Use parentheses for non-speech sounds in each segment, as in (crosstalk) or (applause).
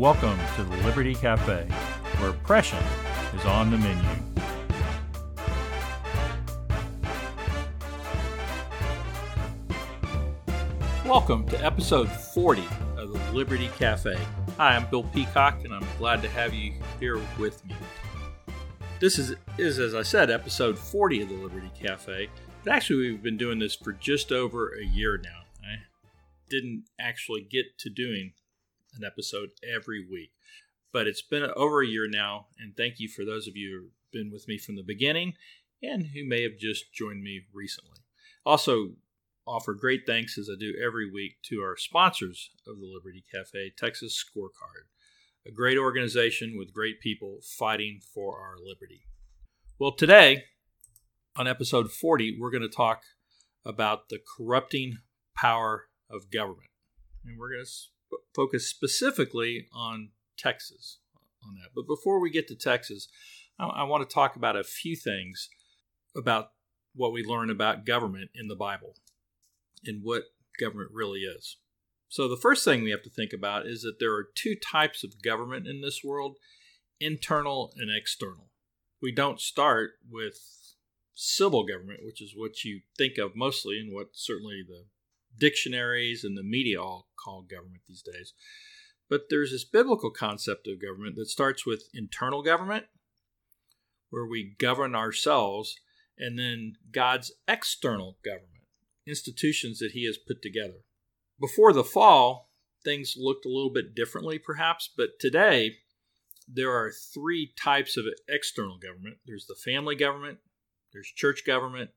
Welcome to the Liberty Cafe, where oppression is on the menu. Welcome to episode 40 of the Liberty Cafe. Hi, I'm Bill Peacock, and I'm glad to have you here with me. This is, is, as I said, episode 40 of the Liberty Cafe. But actually, we've been doing this for just over a year now. I didn't actually get to doing an episode every week, but it's been over a year now. And thank you for those of you who've been with me from the beginning and who may have just joined me recently. Also, offer great thanks as I do every week to our sponsors of the Liberty Cafe, Texas Scorecard, a great organization with great people fighting for our liberty. Well, today on episode 40, we're going to talk about the corrupting power of government. And we're going to focus specifically on Texas on that. But before we get to Texas, I, I want to talk about a few things about what we learn about government in the Bible and what government really is. So, the first thing we have to think about is that there are two types of government in this world internal and external. We don't start with civil government, which is what you think of mostly and what certainly the dictionaries and the media all call government these days. But there's this biblical concept of government that starts with internal government, where we govern ourselves, and then God's external government institutions that he has put together. Before the fall, things looked a little bit differently, perhaps, but today there are three types of external government there's the family government, there's church government,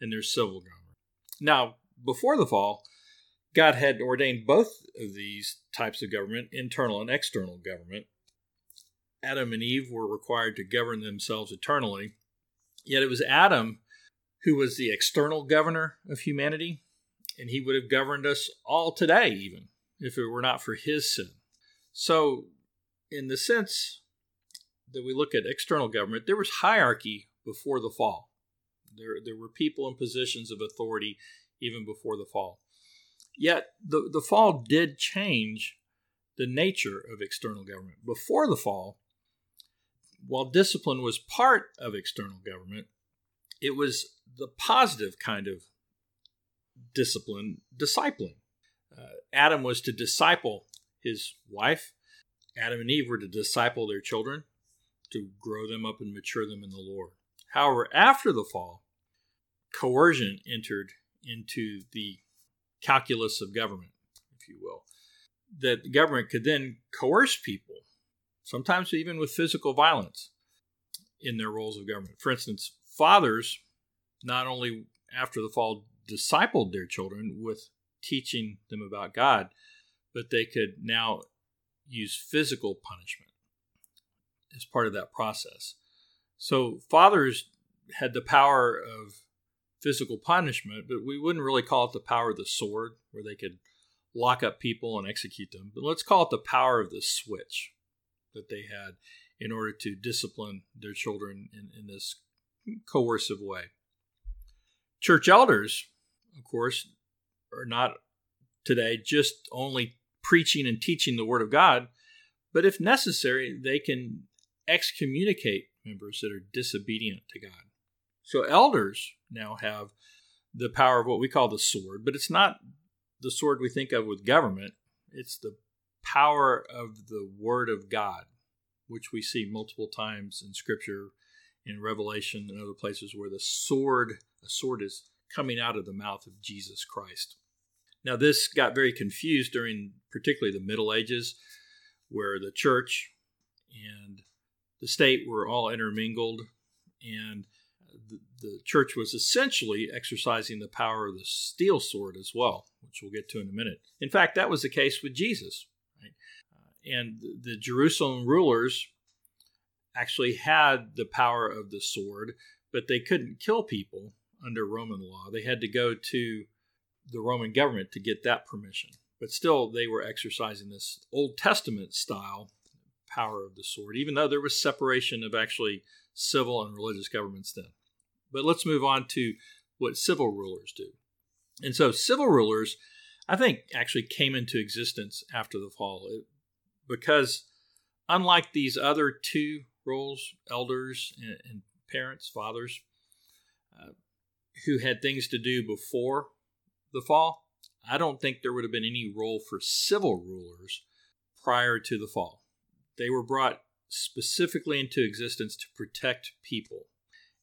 and there's civil government. Now, before the fall, God had ordained both of these types of government, internal and external government. Adam and Eve were required to govern themselves eternally, yet it was Adam who was the external governor of humanity, and he would have governed us all today, even if it were not for his sin. So, in the sense that we look at external government, there was hierarchy before the fall. There, there were people in positions of authority even before the fall. Yet, the, the fall did change the nature of external government. Before the fall, while discipline was part of external government, it was the positive kind of discipline, discipling. Uh, Adam was to disciple his wife. Adam and Eve were to disciple their children, to grow them up and mature them in the Lord. However, after the fall, coercion entered into the calculus of government, if you will. That the government could then coerce people, sometimes even with physical violence, in their roles of government. For instance, fathers not only after the fall discipled their children with teaching them about God, but they could now use physical punishment as part of that process. So fathers had the power of physical punishment, but we wouldn't really call it the power of the sword, where they could lock up people and execute them. But let's call it the power of the switch that they had in order to discipline their children in, in this coercive way. Church elders, of course, are not today just only preaching and teaching the Word of God, but if necessary, they can excommunicate members that are disobedient to God. So elders now have the power of what we call the sword, but it's not the sword we think of with government, it's the power of the Word of God, which we see multiple times in Scripture, in Revelation, and other places where the sword a sword is coming out of the mouth of Jesus Christ. Now, this got very confused during particularly the Middle Ages, where the church and the state were all intermingled, and the, church was essentially exercising the power of the steel sword as well, which we'll get to in a minute. In fact, that was the case with Jesus. Right? Uh, and the Jerusalem rulers actually had the power of the sword, but they couldn't kill people under Roman law. They had to go to the Roman government to get that permission. But still, they were exercising this Old Testament style power of the sword, even though there was separation of actually civil and religious governments then. But let's move on to what civil rulers do. And so, civil rulers, I think, actually came into existence after the fall. It, because unlike these other two roles, elders and, and parents, fathers, uh, who had things to do before the fall, I don't think there would have been any role for civil rulers prior to the fall. They were brought specifically into existence to protect people.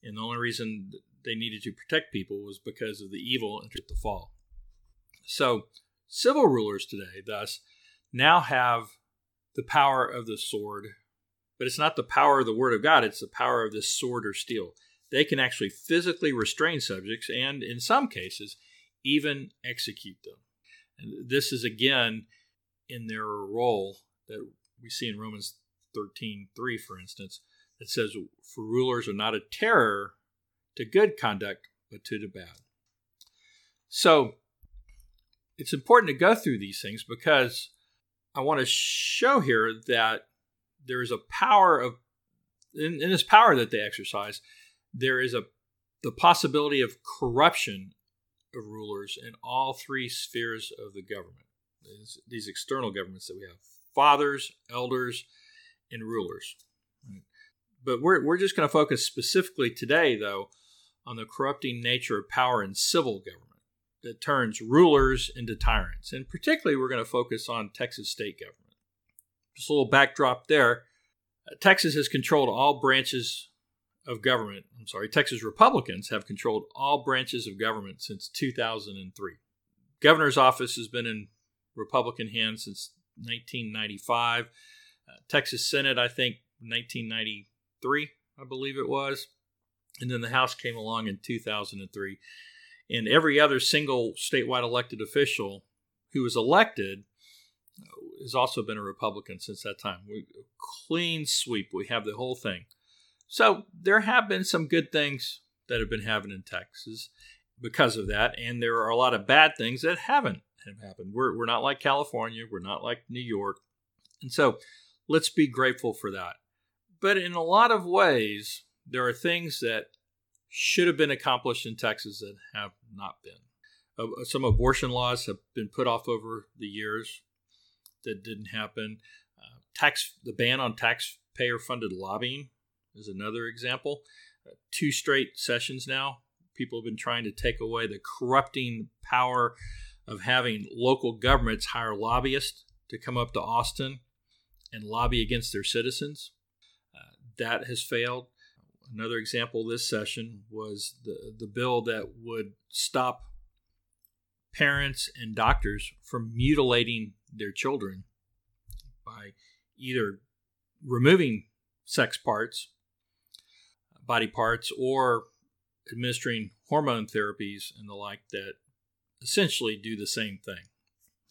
And the only reason they needed to protect people was because of the evil entered the fall. So, civil rulers today, thus, now have the power of the sword, but it's not the power of the word of God, it's the power of this sword or steel. They can actually physically restrain subjects and, in some cases, even execute them. And this is again in their role that we see in Romans 13 3, for instance, that says, For rulers are not a terror to good conduct, but to the bad. So it's important to go through these things because I want to show here that there is a power of, in, in this power that they exercise, there is a the possibility of corruption of rulers in all three spheres of the government. These external governments that we have fathers, elders, and rulers. But we're, we're just going to focus specifically today, though, on the corrupting nature of power in civil government that turns rulers into tyrants. And particularly, we're going to focus on Texas state government. Just a little backdrop there. Uh, Texas has controlled all branches of government. I'm sorry, Texas Republicans have controlled all branches of government since 2003. Governor's office has been in Republican hands since 1995. Uh, Texas Senate, I think, 1993, I believe it was. And then the House came along in 2003. And every other single statewide elected official who was elected uh, has also been a Republican since that time. We clean sweep. We have the whole thing. So there have been some good things that have been happening in Texas because of that, and there are a lot of bad things that haven't have happened. We're we're not like California. We're not like New York, and so let's be grateful for that. But in a lot of ways, there are things that should have been accomplished in Texas that have not been. Uh, some abortion laws have been put off over the years that didn't happen. Uh, tax the ban on taxpayer funded lobbying is another example. Uh, two straight sessions now, people have been trying to take away the corrupting power of having local governments hire lobbyists to come up to Austin and lobby against their citizens. That has failed. Another example this session was the, the bill that would stop parents and doctors from mutilating their children by either removing sex parts, body parts, or administering hormone therapies and the like that essentially do the same thing.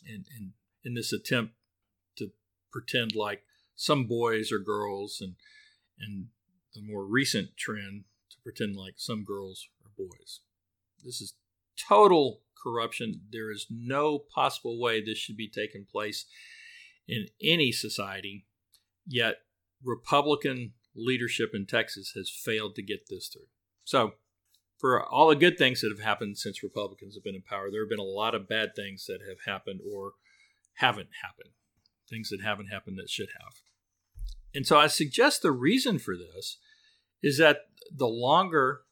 And, and in this attempt to pretend like some boys or girls and and the more recent trend to pretend like some girls are boys. This is total corruption. There is no possible way this should be taking place in any society. Yet Republican leadership in Texas has failed to get this through. So for all the good things that have happened since Republicans have been in power, there have been a lot of bad things that have happened or haven't happened, things that haven't happened that should have. And so I suggest the reason for this is that the longer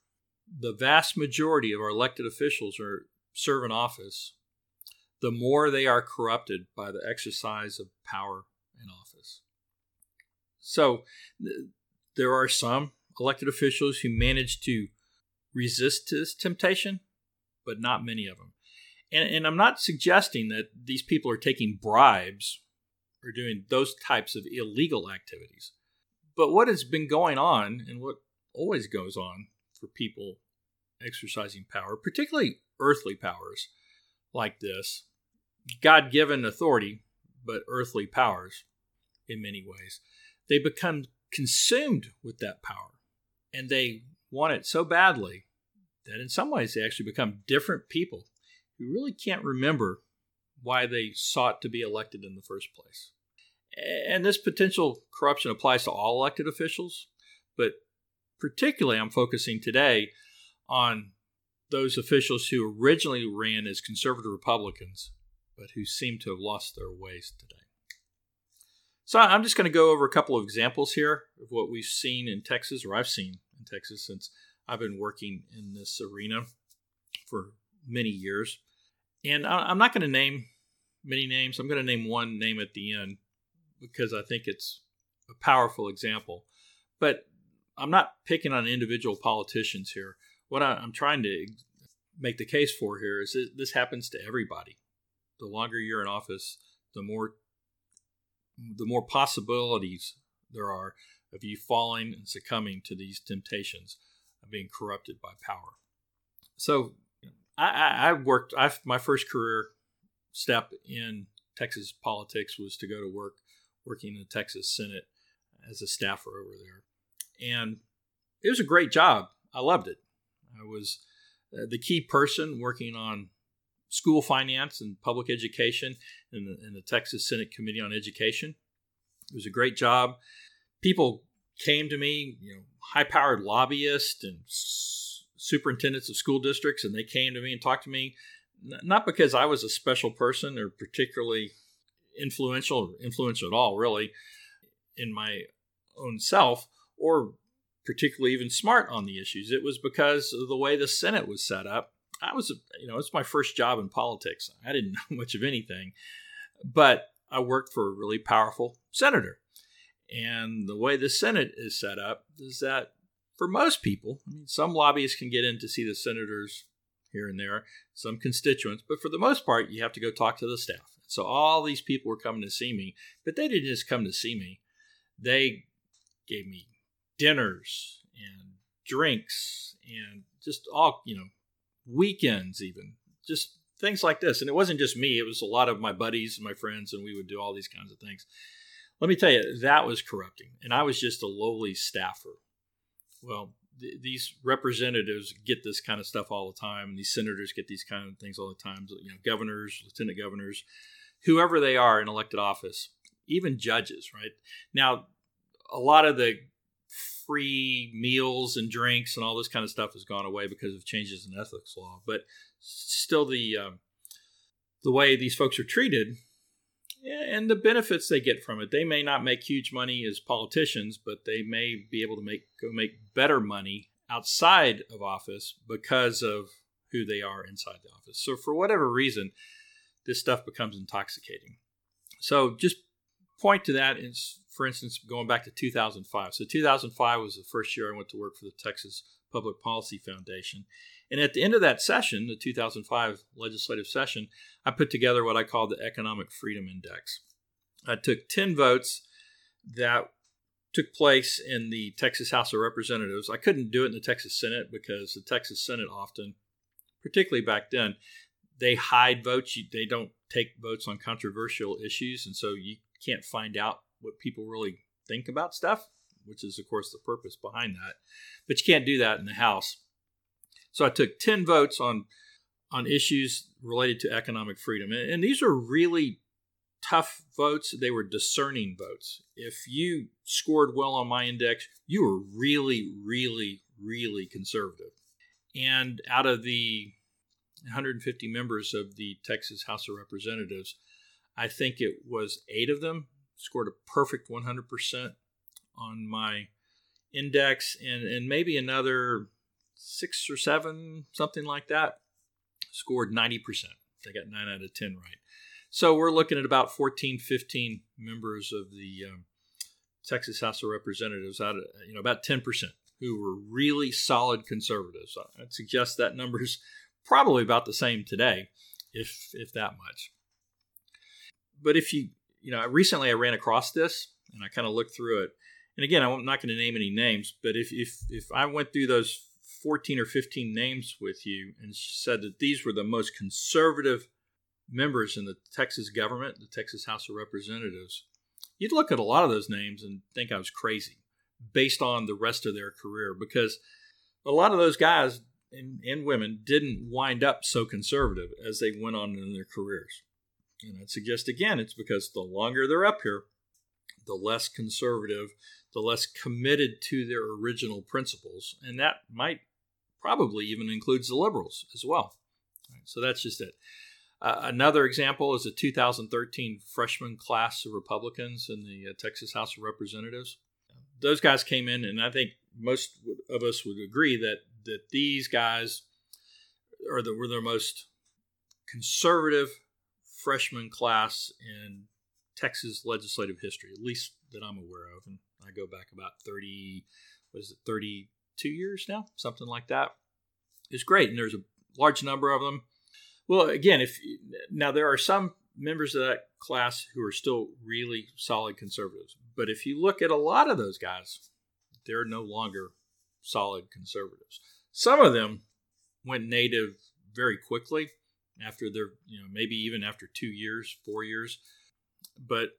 the vast majority of our elected officials are serve in office, the more they are corrupted by the exercise of power in office. So there are some elected officials who manage to resist this temptation, but not many of them. And, and I'm not suggesting that these people are taking bribes or doing those types of illegal activities. But what has been going on and what always goes on for people exercising power, particularly earthly powers like this, God given authority, but earthly powers in many ways, they become consumed with that power and they want it so badly that in some ways they actually become different people who really can't remember why they sought to be elected in the first place. And this potential corruption applies to all elected officials, but particularly I'm focusing today on those officials who originally ran as conservative Republicans, but who seem to have lost their ways today. So I'm just going to go over a couple of examples here of what we've seen in Texas, or I've seen in Texas since I've been working in this arena for many years. And I'm not going to name many names. I'm going to name one name at the end because I think it's a powerful example. But I'm not picking on individual politicians here. What I'm trying to make the case for here is that this happens to everybody. The longer you're in office, the more the more possibilities there are of you falling and succumbing to these temptations of being corrupted by power. So, I, I, worked. I my first career step in Texas politics was to go to work working in the Texas Senate as a staffer over there, and it was a great job. I loved it. I was uh, the key person working on school finance and public education in the, in the Texas Senate Committee on Education. It was a great job. People came to me, you know, high-powered lobbyists and superintendents of school districts, and they came to me and talked to me, not because I was a special person or particularly influential, influential at all, really, in my own self, or particularly even smart on the issues. It was because of the way the Senate was set up. I was, you know, it's my first job in politics. I didn't (laughs) know much of anything, but I worked for a really powerful senator. And the way the Senate is set up is that for most people, I mean, some lobbyists can get in to see the senators here and there, some constituents, but for the most part, you have to go talk to the staff. So all these people were coming to see me, but they didn't just come to see me. They gave me dinners and drinks and just all, you know, weekends even, just things like this. And it wasn't just me, it was a lot of my buddies and my friends, and we would do all these kinds of things. Let me tell you, that was corrupting. And I was just a lowly staffer. Well, th- these representatives get this kind of stuff all the time, and these senators get these kind of things all the time. You know, governors, lieutenant governors, whoever they are in elected office, even judges, right? Now, a lot of the free meals and drinks and all this kind of stuff has gone away because of changes in ethics law. But still, the um, the way these folks are treated and the benefits they get from it, they may not make huge money as politicians, but they may be able to make go make better money outside of office because of who they are inside the office. So for whatever reason, this stuff becomes intoxicating. So just point to that is for instance, going back to 2005. So 2005 was the first year I went to work for the Texas Public Policy Foundation. And at the end of that session, the 2005 legislative session, I put together what I called the Economic Freedom Index. I took 10 votes that took place in the Texas House of Representatives. I couldn't do it in the Texas Senate because the Texas Senate often, particularly back then, they hide votes. They don't take votes on controversial issues, and so you can't find out what people really think about stuff, which is, of course, the purpose behind that. But you can't do that in the House. So I took 10 votes on, on issues related to economic freedom. And, and these are really tough votes. They were discerning votes. If you scored well on my index, you were really, really, really conservative. And out of the 150 members of the Texas House of Representatives, I think it was eight of them scored a perfect 100% on my index, and, and maybe another six or seven, something like that, scored 90%. They got 9 out of 10 right. So we're looking at about 14, 15 members of the um, Texas House of Representatives out of, you know, about 10% who were really solid conservatives. I'd suggest that number is (laughs) probably about the same today, if if that much. But if you you know, recently I ran across this and I kind of looked through it. And again, I'm not going to name any names, but if, if, if I went through those 14 or 15 names with you and said that these were the most conservative members in the Texas government, the Texas House of Representatives, you'd look at a lot of those names and think I was crazy based on the rest of their career because a lot of those guys and, and women didn't wind up so conservative as they went on in their careers. And I'd suggest again, it's because the longer they're up here, the less conservative, the less committed to their original principles. And that might probably even includes the liberals as well. Right, so that's just it. Uh, another example is the 2013 freshman class of Republicans in the uh, Texas House of Representatives. Those guys came in, and I think most of us would agree that that these guys are the, were the most conservative freshman class in Texas legislative history, at least that I'm aware of. And I go back about 30, what is it, 32 years now, something like that. It's great, and there's a large number of them. Well, again, if now there are some members of that class who are still really solid conservatives, but if you look at a lot of those guys, they're no longer solid conservatives. Some of them went native very quickly after their, you know, maybe even after two years, four years, but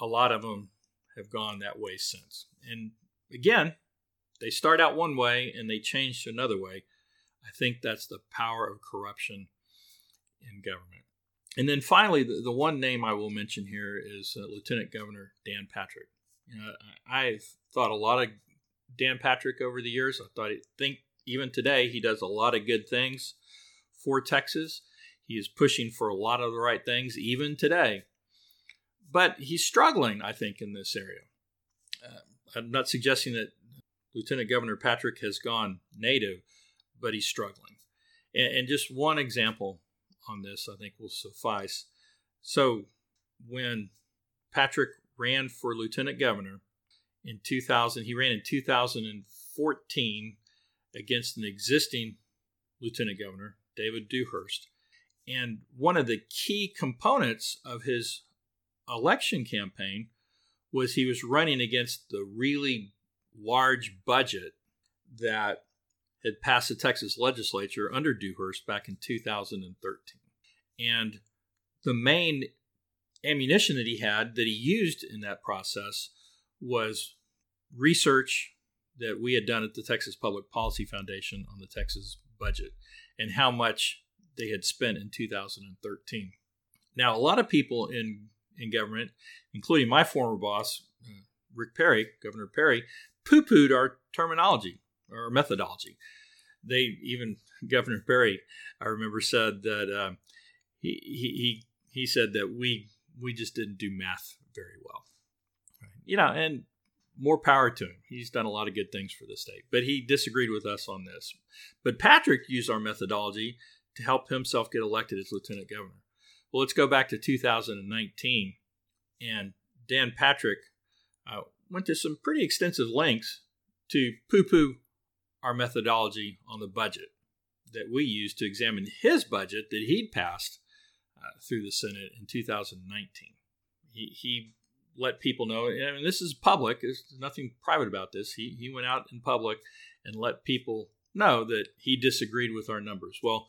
a lot of them have gone that way since. And again, they start out one way and they change to another way. I think that's the power of corruption in government. And then finally, the, the one name I will mention here is uh, Lieutenant Governor Dan Patrick. You know, I've thought a lot of Dan Patrick over the years. I thought, think even today he does a lot of good things for Texas. He is pushing for a lot of the right things even today. But he's struggling, I think, in this area. Uh, I'm not suggesting that Lieutenant Governor Patrick has gone native, but he's struggling. And, and just one example on this, I think, will suffice. So, when Patrick ran for lieutenant governor in 2000, he ran in 2014 against an existing lieutenant governor, David Dewhurst. And one of the key components of his election campaign was he was running against the really large budget that had passed the Texas legislature under Dewhurst back in 2013. And the main ammunition that he had that he used in that process was research that we had done at the Texas Public Policy Foundation on the Texas budget and how much they had spent in 2013. Now, a lot of people in in government, including my former boss, uh, Rick Perry, Governor Perry, poo pooed our terminology or methodology. They even, Governor Perry, I remember, said that uh, he, he, he said that we, we just didn't do math very well. You know, and more power to him. He's done a lot of good things for the state, but he disagreed with us on this. But Patrick used our methodology to help himself get elected as lieutenant governor. Well, let's go back to 2019. And Dan Patrick uh, went to some pretty extensive lengths to poo poo our methodology on the budget that we used to examine his budget that he'd passed uh, through the Senate in 2019. He, he let people know, and this is public, there's nothing private about this. He, he went out in public and let people know that he disagreed with our numbers. Well,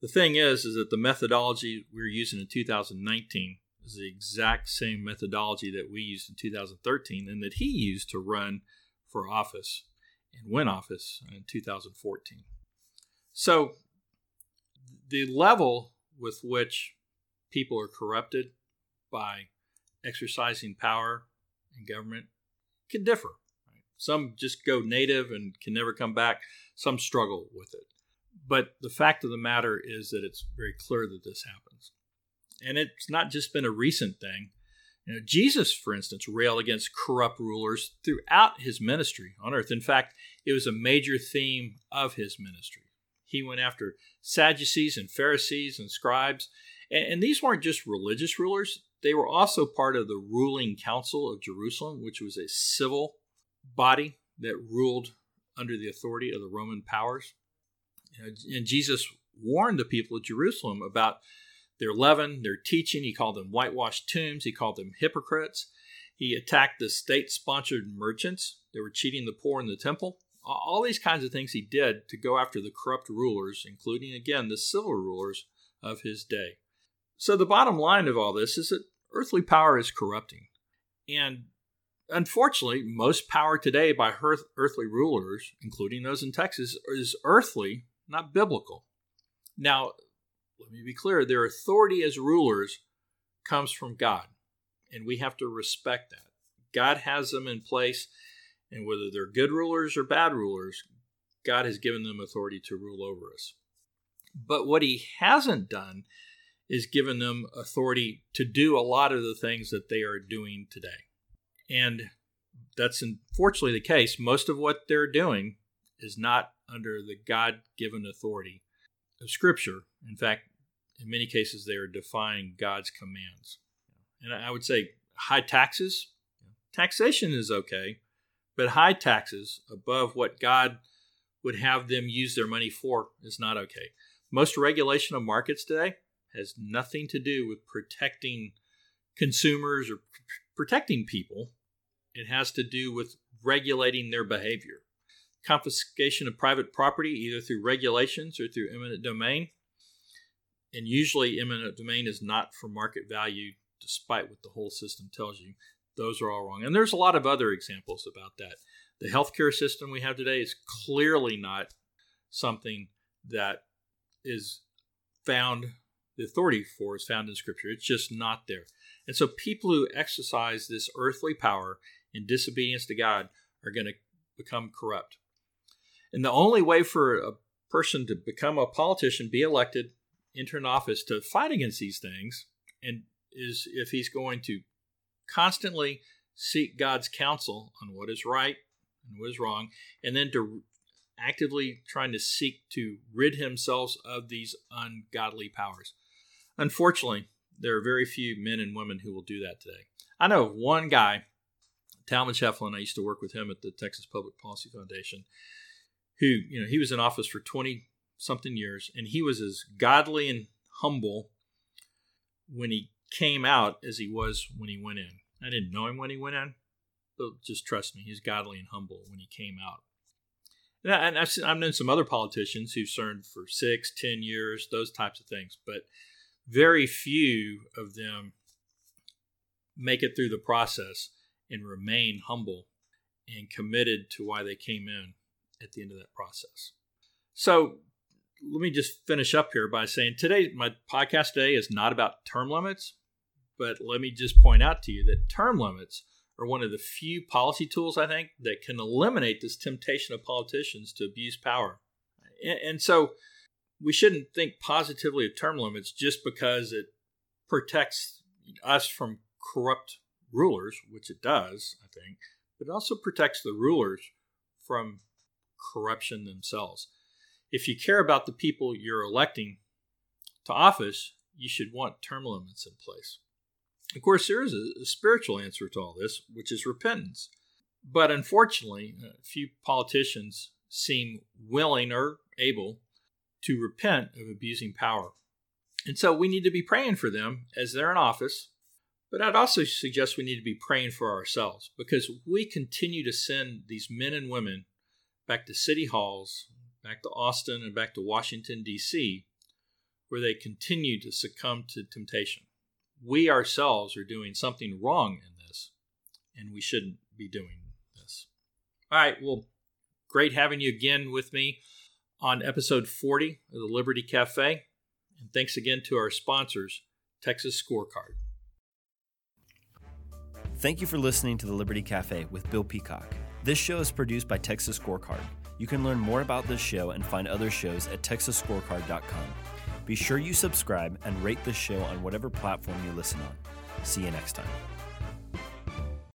the thing is, is that the methodology we are using in 2019 is the exact same methodology that we used in 2013 and that he used to run for office and win office in 2014. So the level with which people are corrupted by exercising power in government can differ. Some just go native and can never come back. Some struggle with it. But the fact of the matter is that it's very clear that this happens. And it's not just been a recent thing. You know, Jesus, for instance, railed against corrupt rulers throughout his ministry on earth. In fact, it was a major theme of his ministry. He went after Sadducees and Pharisees and scribes. And, and these weren't just religious rulers, they were also part of the ruling council of Jerusalem, which was a civil body that ruled under the authority of the Roman powers. And Jesus warned the people of Jerusalem about their leaven, their teaching. He called them whitewashed tombs, he called them hypocrites. He attacked the state sponsored merchants that were cheating the poor in the temple. All these kinds of things he did to go after the corrupt rulers, including, again, the civil rulers of his day. So, the bottom line of all this is that earthly power is corrupting. And unfortunately, most power today by earthly rulers, including those in Texas, is earthly not biblical. Now, let me be clear their authority as rulers comes from God, and we have to respect that. God has them in place, and whether they're good rulers or bad rulers, God has given them authority to rule over us. But what he hasn't done is given them authority to do a lot of the things that they are doing today. And that's unfortunately the case. Most of what they're doing is not under the God given authority of Scripture. In fact, in many cases, they are defying God's commands. And I would say high taxes, taxation is okay, but high taxes above what God would have them use their money for is not okay. Most regulation of markets today has nothing to do with protecting consumers or protecting people. It has to do with regulating their behavior. Confiscation of private property, either through regulations or through eminent domain. And usually, eminent domain is not for market value, despite what the whole system tells you. Those are all wrong. And there's a lot of other examples about that. The healthcare system we have today is clearly not something that is found, the authority for is found in Scripture. It's just not there. And so people who exercise this earthly power in disobedience to God are going to become corrupt. And the only way for a person to become a politician, be elected, enter an office to fight against these things, and is if he's going to constantly seek God's counsel on what is right and what is wrong, and then to actively trying to seek to rid himself of these ungodly powers. Unfortunately, there are very few men and women who will do that today. I know one guy, Talmadge Heflin, I used to work with him at the Texas Public Policy Foundation, who, you know, he was in office for 20 something years, and he was as godly and humble when he came out as he was when he went in. I didn't know him when he went in, but just trust me, he's godly and humble when he came out. And I've, seen, I've known some other politicians who've served for six, ten years, those types of things, but very few of them make it through the process and remain humble and committed to why they came in at the end of that process. So let me just finish up here by saying today, my podcast today is not about term limits, but let me just point out to you that term limits are one of the few policy tools I think that can eliminate this temptation of politicians to abuse power. And, and so we shouldn't think positively of term limits just because it protects us from corrupt rulers, which it does, I think, but it also protects the rulers from corruption themselves. If you care about the people you're electing to office, you should want term limits in place. Of course, there is a, spiritual answer to all this, which is repentance. But unfortunately, few politicians seem willing or able to repent of abusing power. And so we need to be praying for them as they're in office. But I'd also suggest we need to be praying for ourselves because we continue to send these men and women back to city halls, back to Austin, and back to Washington, D.C., where they continue to succumb to temptation we ourselves are doing something wrong in this, and we shouldn't be doing this. All right, well, great having you again with me on episode 40 of the Liberty Cafe. And thanks again to our sponsors, Texas Scorecard. Thank you for listening to the Liberty Cafe with Bill Peacock. This show is produced by Texas Scorecard. You can learn more about this show and find other shows at texasscorecard.com. Be sure you subscribe and rate this show on whatever platform you listen on. See you next time.